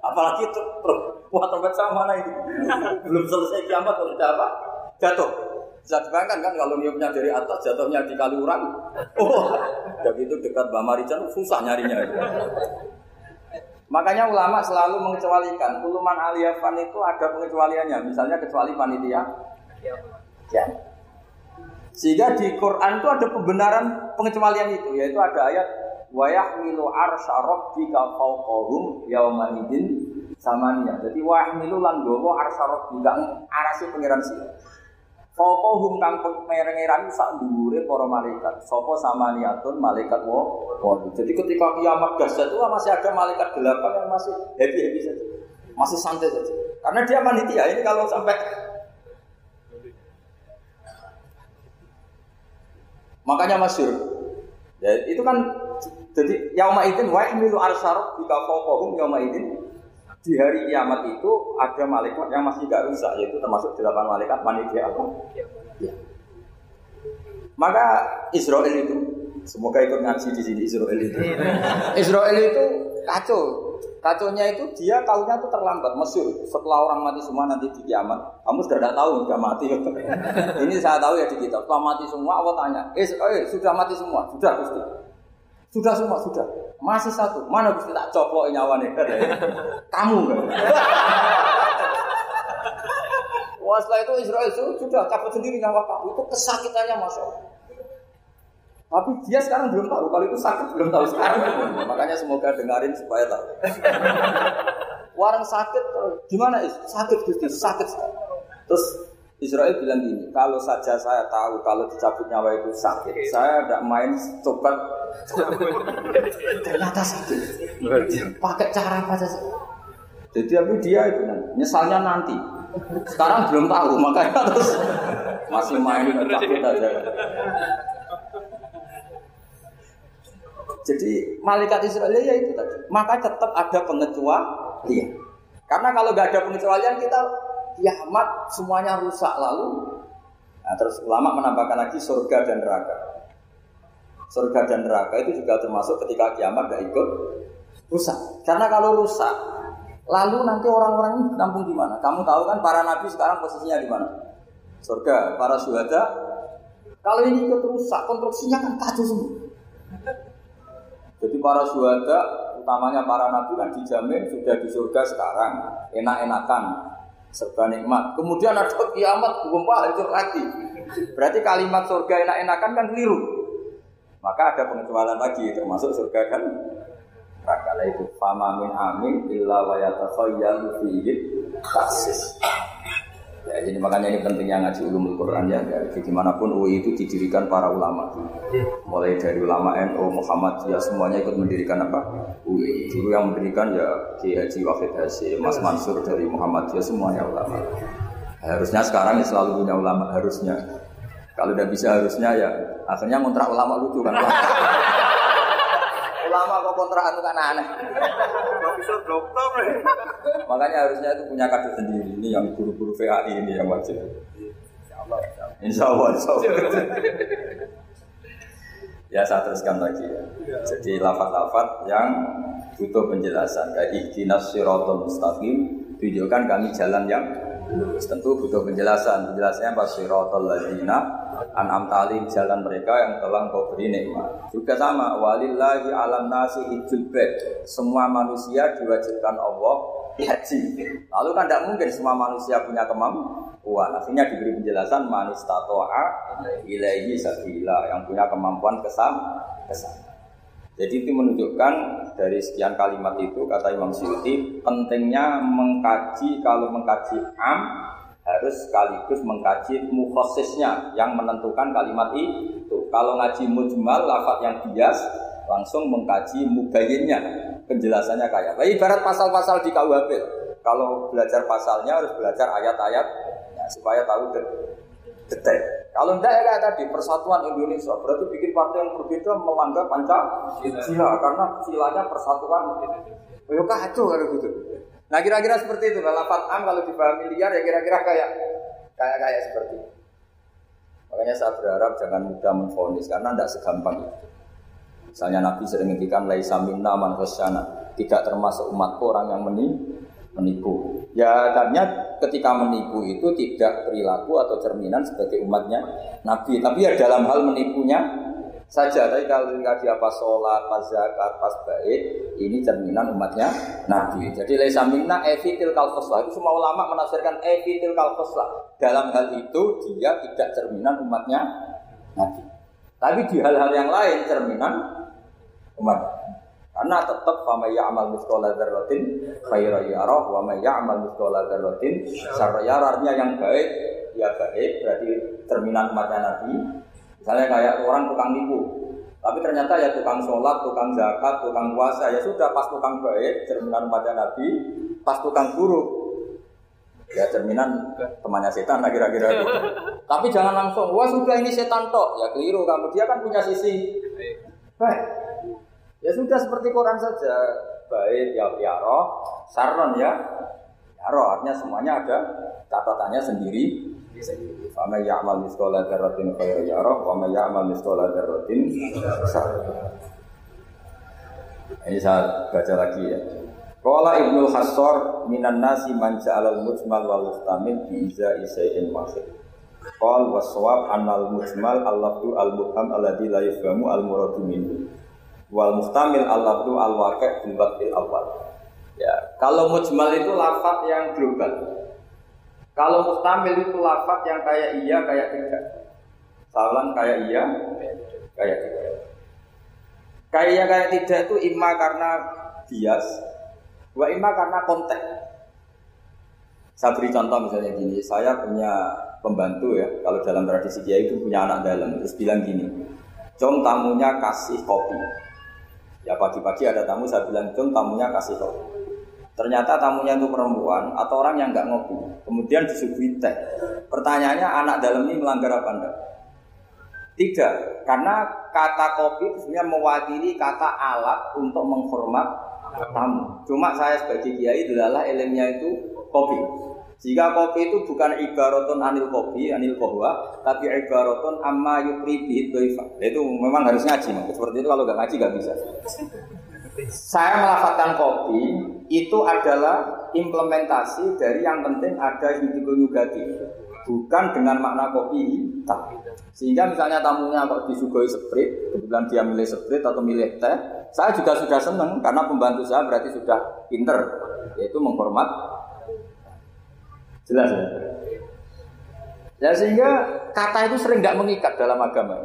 Apalagi tuh wah trompet sama mana itu belum selesai kiamat sudah apa jatuh. Bisa dibayangkan kan kalau niupnya dari atas jatuhnya di Kaliurang. Oh, udah gitu dekat Mbak Marijan susah nyarinya. Makanya ulama selalu mengecualikan. Kuluman aliyafan itu ada pengecualiannya. Misalnya kecuali panitia. Ya. Sehingga di Quran itu ada pembenaran pengecualian itu. Yaitu ada ayat wa yahmilu arsya rabbika fawqahum yawma idzin samania. Jadi wa yahmilu lan gowo arsya rabbika arasi pangeran sih. Fawqahum kang pangeran sak dhuwure para malaikat. Sapa samaniatun malaikat wo. Jadi ketika kiamat dahsyat itu masih ada malaikat delapan yang masih happy-happy saja. Masih santai saja. Karena dia panitia. Ini kalau sampai Makanya masyur. Ya, itu kan jadi yauma idin wa milu arsarab bika fawqahum yauma idin di hari kiamat itu ada malaikat yang masih gak rusak yaitu termasuk delapan malaikat panitia apa? Ya. Maka Israel itu semoga ikut ngaji di sini Israel itu. Israel itu kacau. Kacaunya itu dia tahunya itu terlambat Mesir. Setelah orang mati semua nanti di kiamat, kamu sudah tidak tahu sudah mati. Ini saya tahu ya di kita. Setelah mati semua, Allah tanya, eh, eh sudah mati semua, sudah Gusti. Sudah semua, sudah. Masih satu. Mana Gusti tak coplok nyawane? Kamu kan? Wah setelah itu Israel itu sudah cabut sendiri nyawa kamu. Itu kesakitannya Allah. Tapi dia sekarang belum tahu. Kalau itu sakit belum tahu sekarang. Makanya semoga dengarin supaya tahu. Warang sakit, gimana is? Sakit gusti, sakit. Terus Israel bilang gini, kalau saja saya tahu kalau dicabut nyawa itu sakit, saya tidak main coba. Ternyata sakit. Pakai cara apa saja. Jadi tapi dia itu nyesalnya nanti. Sekarang belum tahu, makanya terus masih main takut aja. Jadi malaikat Israel ya itu tadi. Maka tetap ada pengecualian. Karena kalau nggak ada pengecualian kita kiamat semuanya rusak. Lalu nah, terus ulama menambahkan lagi surga dan neraka. Surga dan neraka itu juga termasuk ketika kiamat gak ikut rusak. Karena kalau rusak lalu nanti orang-orang ini nampung di mana? Kamu tahu kan para nabi sekarang posisinya di mana? Surga para syuhada. Kalau ini ikut rusak konstruksinya kan kacau semua. Jadi para syuhada utamanya para nabi kan dijamin sudah di surga sekarang. Enak-enakan serba nikmat. Kemudian ada kiamat gempa hancur lagi. Berarti kalimat surga enak-enakan kan keliru. Maka ada pengecualian lagi termasuk surga kan neraka itu fama min amin illa wa yatakhayyalu fihi tasis. Ya, jadi makanya ini pentingnya ngaji ulumul Quran ya. Jadi di mana pun UI itu didirikan para ulama. Mulai dari ulama NU, Muhammadiyah semuanya ikut mendirikan apa? UI. Dulu yang mendirikan ya Ki Haji Wahid Hasyim, Mas Mansur dari Muhammadiyah semuanya ulama. Harusnya sekarang ya selalu punya ulama harusnya. Kalau udah bisa harusnya ya akhirnya kontrak ulama lucu kan. ulama kok kontrakan itu kan aneh. bisa dokter. Makanya harusnya itu punya kader sendiri. Ini yang guru-guru VAI ini yang wajib. Insya Allah, insya Allah. ya saya teruskan lagi ya. Jadi lafat-lafat yang butuh penjelasan. Kayak ihdinas siratul mustaqim, tunjukkan kami jalan yang. Tentu butuh penjelasan. Penjelasannya pas siratul ladina an'am talim jalan mereka yang telah kau beri nikmat. Juga sama walillahi alam nasi hijul bed. Semua manusia diwajibkan Allah haji. Lalu kan tidak mungkin semua manusia punya kemampuan. Akhirnya diberi penjelasan manis tatoa ilaihi sabila yang punya kemampuan kesam kesam. Jadi itu menunjukkan dari sekian kalimat itu kata Imam Syuuti pentingnya mengkaji kalau mengkaji am harus sekaligus mengkaji mukhosisnya yang menentukan kalimat itu. Kalau ngaji mujmal, lafat yang bias, langsung mengkaji mubayinnya, penjelasannya kayak. Nah, ibarat pasal-pasal di KUHP. Kalau belajar pasalnya harus belajar ayat-ayat ya, supaya tahu detail. Kalau enggak ya kayak tadi persatuan Indonesia berarti bikin partai yang berbeda melanggar Pancasila karena silanya persatuan. Oh, kacau kalau gitu. Nah kira-kira seperti itu. Kalau am kalau dipahami liar ya kira-kira kayak kayak kayak seperti itu. Makanya saya berharap jangan mudah menfonis karena tidak segampang itu. Misalnya Nabi sering ngendikan laisa minna man tidak termasuk umatku orang yang menipu. Ya artinya ketika menipu itu tidak perilaku atau cerminan sebagai umatnya Nabi, tapi ya dalam hal menipunya saja. Tapi kalau dia pas sholat, pas zakat, pas baik, ini cerminan umatnya Nabi. Jadi laisa minna evitil kalfoslah. Itu semua ulama menafsirkan evitil kalfoslah. Dalam hal itu dia tidak cerminan umatnya Nabi. Tapi di hal-hal yang lain cerminan umat. Karena tetap fama ya'mal mithqala dzarratin khairan yarah wa may ya'mal mithqala dzarratin syarran. Artinya yang baik ya baik berarti cerminan umatnya Nabi. Misalnya kayak orang tukang nipu, tapi ternyata ya tukang sholat, tukang zakat, tukang puasa, ya sudah pas tukang baik, cerminan pada Nabi, pas tukang buruk, ya cerminan temannya setan lah kira-kira gitu. Tapi jangan langsung, wah sudah ini setan tok, ya keliru kamu, dia kan punya sisi baik. Ya sudah seperti Quran saja, baik ya ya roh, saron ya, ya roh, artinya semuanya ada catatannya sendiri Fama ya'mal miskola dzarratin khairan yarah wa ma ya'mal miskola dzarratin Ini saya baca lagi ya. Qala Ibnu Hassor minan nasi man ja'alal mujmal wal mustamil bi iza isai'in wahid. Qal waswab annal mujmal al-lafdu al-mubham alladhi la yafhamu al-muradu minhu. Wal mustamil al-lafdu al-waqi' bil waqtil awal. Ya, kalau mujmal itu lafaz yang global. Kalau mustamil itu lafaz yang kayak iya, kayak tidak. Salam kayak iya, kayak tidak. Kayak iya, kayak tidak itu imma karena bias, wa imma karena konteks. Saya beri contoh misalnya gini, saya punya pembantu ya, kalau dalam tradisi dia itu punya anak dalam, terus bilang gini, Jom tamunya kasih kopi. Ya pagi-pagi ada tamu, saya bilang, Jom tamunya kasih kopi. Ternyata tamunya itu perempuan atau orang yang nggak ngopi. Kemudian disuguhi teh. Pertanyaannya anak dalam ini melanggar apa enggak? Tidak, karena kata kopi sebenarnya mewakili kata alat untuk menghormat tamu. Cuma saya sebagai kiai adalah ilmunya itu kopi. Jika kopi itu bukan ibaratun anil kopi, anil kohwa, tapi ibaratun amma yukri bihid Itu memang harus ngaji. Seperti itu kalau nggak ngaji nggak bisa. Saya melafatkan kopi itu adalah implementasi dari yang penting ada yudigo yugati. Bukan dengan makna kopi hitam. Sehingga misalnya tamunya kok disugoi sprit, kebetulan dia milih sprit atau milih teh, saya juga sudah senang karena pembantu saya berarti sudah pinter, yaitu menghormat Jelas ya? Ya sehingga kata itu sering nggak mengikat dalam agama.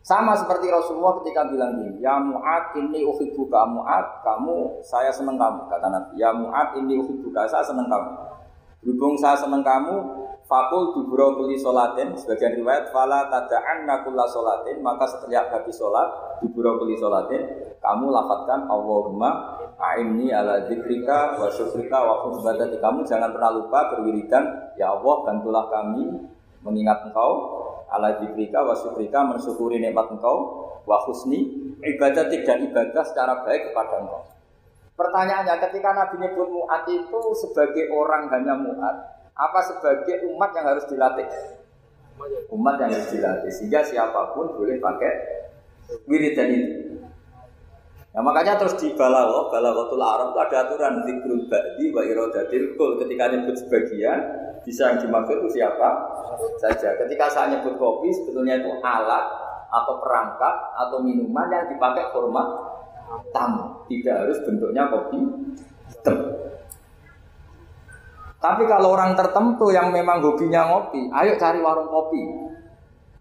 Sama seperti Rasulullah ketika bilang gini, Ya Mu'ad ini uhibbuka Mu'ad, kamu, saya senang kamu, kata Nabi. Ya Mu'ad ini uhibbuka, saya senang kamu. Berhubung saya senang kamu, Fakul duburo kuli solatin, sebagian riwayat, Fala tada'an nakulla solatin, maka setiap habis solat, duburo kuli solatin, kamu lafatkan Allahumma A'inni ala dzikrika wa syukrika wa husnul Kamu jangan pernah lupa berwiridan, ya Allah bantulah kami mengingat Engkau ala dzikrika wa syukrika mensyukuri nikmat Engkau wa husni ibadatik dan ibadah secara baik kepada Engkau. Pertanyaannya ketika Nabi nyebut muat itu sebagai orang hanya muat, apa sebagai umat yang harus dilatih? Umat yang harus dilatih sehingga siapa pun boleh pakai wiridan itu. Nah makanya terus di balaghah, balaghatul Arab itu ada aturan zikrul ba'di wa iradatil kul. Ketika nyebut sebagian, bisa yang dimaksud itu siapa saja. Ketika saya nyebut kopi, sebetulnya itu alat atau perangkat atau minuman yang dipakai hormat tamu. Tidak harus bentuknya kopi hitam. Tapi kalau orang tertentu yang memang hobinya ngopi, ayo cari warung kopi.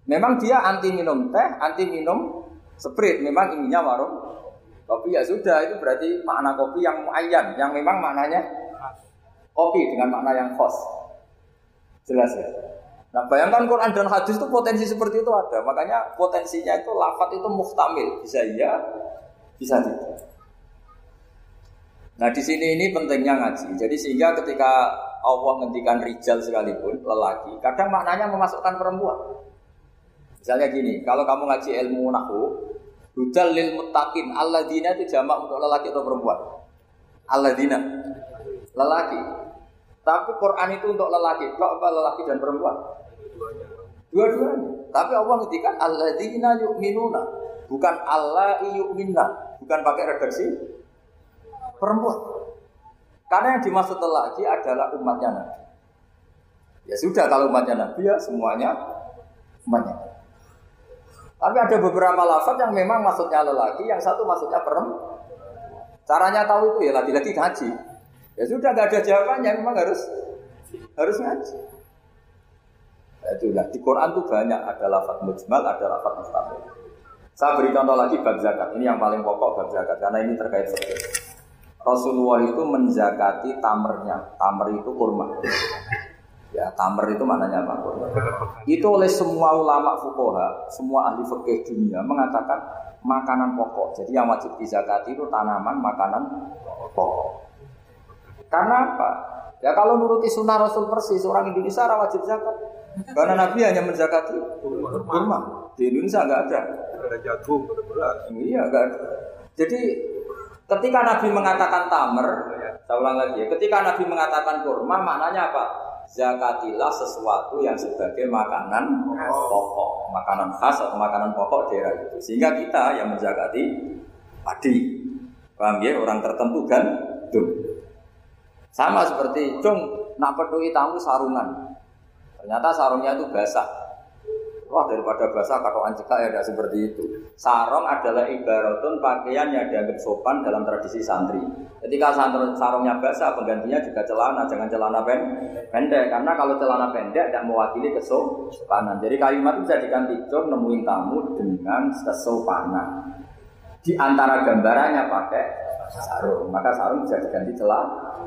Memang dia anti minum teh, anti minum sprit. Memang inginnya warung Kopi ya sudah, itu berarti makna kopi yang muayyan, yang memang maknanya kopi dengan makna yang khos. Jelas ya? Nah bayangkan Quran dan hadis itu potensi seperti itu ada. Makanya potensinya itu lafat itu muhtamil. Bisa iya, bisa tidak. Nah di sini ini pentingnya ngaji. Jadi sehingga ketika Allah ngendikan rijal sekalipun, lelaki, kadang maknanya memasukkan perempuan. Misalnya gini, kalau kamu ngaji ilmu nahu, Hudal lil mutakin Alladzina itu jamak untuk lelaki atau perempuan? Alladzina. Lelaki. Tapi Quran itu untuk lelaki Kok lelaki dan perempuan? Dua-duanya. Tapi Allah ngetikan Alladzina yu'minuna Bukan Allah yu'minna Bukan pakai redaksi Perempuan Karena yang dimaksud lelaki adalah umatnya Nabi Ya sudah kalau umatnya Nabi ya semuanya Umatnya tapi ada beberapa lafaz yang memang maksudnya lelaki, yang satu maksudnya perempuan. Caranya tahu itu ya lagi-lagi ngaji. Ya sudah gak ada jawabannya, memang harus harus ngaji. Ya itulah di Quran tuh banyak ada lafaz mujmal, ada lafaz mustamil. Saya beri contoh lagi bab zakat. Ini yang paling pokok bab zakat karena ini terkait fikih. Rasulullah itu menzakati tamernya. Tamer itu kurma. Ya, tamer itu maknanya apa? Itu oleh semua ulama fukoha, semua ahli fikih dunia mengatakan makanan pokok. Jadi yang wajib dizakati itu tanaman, makanan pokok. Karena apa? Ya kalau nuruti sunnah Rasul persis, orang Indonesia ora wajib zakat. Karena Nabi hanya menzakati kurma. Di Indonesia nggak ada. Ada jagung, ada beras. Iya, nggak ada. Jadi ketika Nabi mengatakan tamer, saya ulang lagi ya, ketika Nabi mengatakan kurma, maknanya apa? zakatilah sesuatu yang sebagai makanan pokok, makanan khas atau makanan pokok daerah itu. Sehingga kita yang menzakati padi. Paham ya? Orang tertentu kan tuh. Sama seperti cung nak peduli tamu sarungan. Ternyata sarungnya itu basah. Wah daripada basah katoan cekak ya tidak seperti itu. Sarong adalah ibaratun pakaian yang dianggap sopan dalam tradisi santri. Ketika sarungnya basah, penggantinya juga celana, jangan celana pendek. Karena kalau celana pendek tidak mewakili kesopanan. Jadi kalimat itu bisa diganti jom nemuin tamu dengan kesopanan. Di antara gambarannya pakai sarung, maka sarung bisa diganti celana.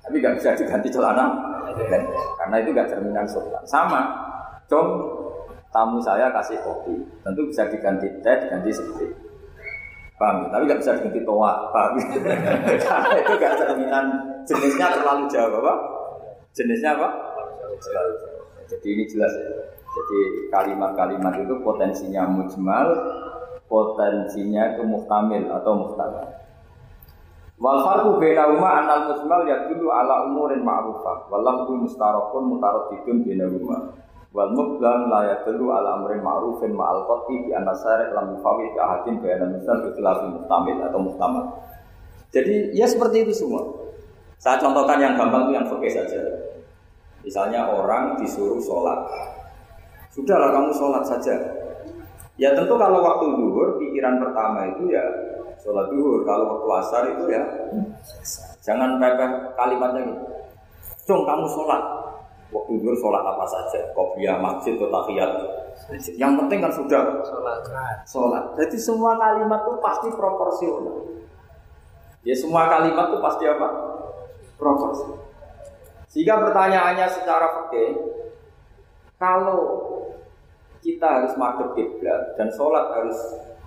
Tapi nggak bisa diganti celana, karena itu nggak cerminan sopan. Sama, Dong, tamu saya kasih kopi. Tentu bisa diganti teh, diganti seperti Paham? Tapi nggak bisa diganti toa. Paham? Karena itu nggak cerminan jenisnya terlalu jauh, apa? Jenisnya apa? Terlalu jauh. Jadi ini jelas ya. Jadi kalimat-kalimat itu potensinya mujmal, potensinya itu muhtamil atau muhtamil. Wal farqu bainahuma annal mujmal yadullu ala umurin ma'rufah wal lafdu mustarakun mutaraddidun bainahuma wal mublam la yadullu ala amrin ma'rufin ma'al qati bi anna syari' lam yufawi bi ahadin baina misal bi mustamil atau muhtamal. Jadi ya seperti itu semua. Saya contohkan yang gampang itu yang fikih saja. Misalnya orang disuruh sholat. Sudahlah kamu sholat saja. Ya tentu kalau waktu duhur pikiran pertama itu ya sholat duhur. Kalau waktu asar itu ya jangan pepeh kalimatnya gitu. Cung kamu sholat. Waktu duhur sholat apa saja. Kopiah, masjid, atau tahiyat. Yang penting kan sudah sholat. Jadi semua kalimat itu pasti proporsional. Ya semua kalimat itu pasti apa? Proporsional. Sehingga pertanyaannya secara fikih, kalau kita harus madhep kiblat dan sholat harus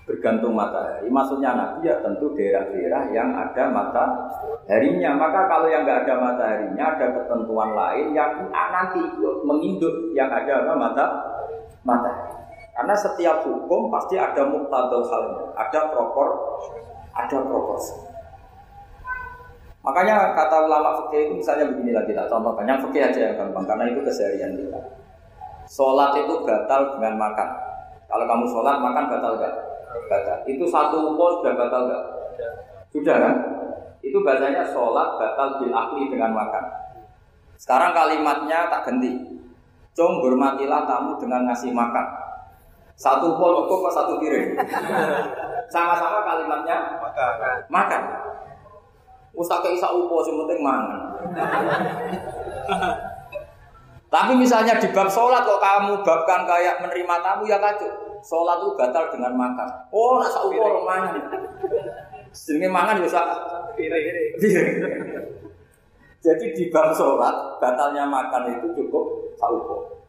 bergantung matahari. Maksudnya Nabi ya tentu daerah-daerah yang ada mataharinya. Maka kalau yang nggak ada mataharinya ada ketentuan lain yang nanti menginduk yang ada apa mata matahari. Karena setiap hukum pasti ada muktadul halnya, ada propor, ada proporsi. Makanya kata ulama fikih itu misalnya begini lagi tak contohkan yang fikih aja yang gampang karena itu keseharian kita. Sholat itu batal dengan makan. Kalau kamu sholat makan batal gak? Batal. Itu satu pol sudah batal gak? Sudah kan? Itu bahasanya sholat batal bil akli dengan makan. Sekarang kalimatnya tak ganti. Cung hormatilah tamu dengan ngasih makan. Satu pol apa satu piring? Sama-sama kalimatnya Maka makan. Ustaz isa upo sing penting mangan. Tapi misalnya di bab sholat kok kamu babkan kayak menerima tamu ya kacau. Sholat itu batal dengan makan. Oh, nak upo orang mangan. Jenenge mangan ya sak Jadi di bab sholat batalnya makan itu cukup sak upo.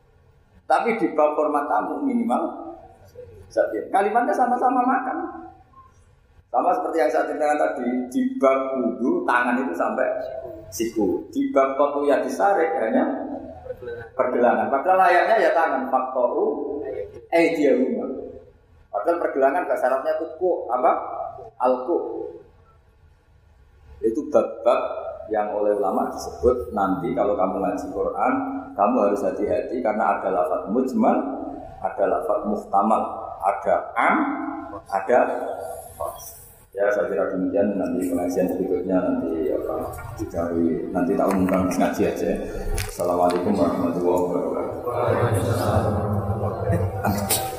Tapi di bab hormat tamu minimal. Kalimatnya sama-sama makan. Sama seperti yang saya ceritakan tadi, di bab wudhu tangan itu sampai siku. Di bab ya disarik hanya pergelangan. Padahal layaknya ya tangan. Faktoru eh dia rumah. Padahal pergelangan gak syaratnya itu ku apa? Alku. Itu bab-bab yang oleh ulama disebut nanti kalau kamu ngaji Quran, kamu harus hati-hati karena ada lafaz mujmal, ada lafaz muhtamal, ada am, ada khas. Ya saya kira demikian nanti pengajian berikutnya nanti apa dicari nanti tak umumkan ngaji aja. Assalamualaikum warahmatullahi wabarakatuh.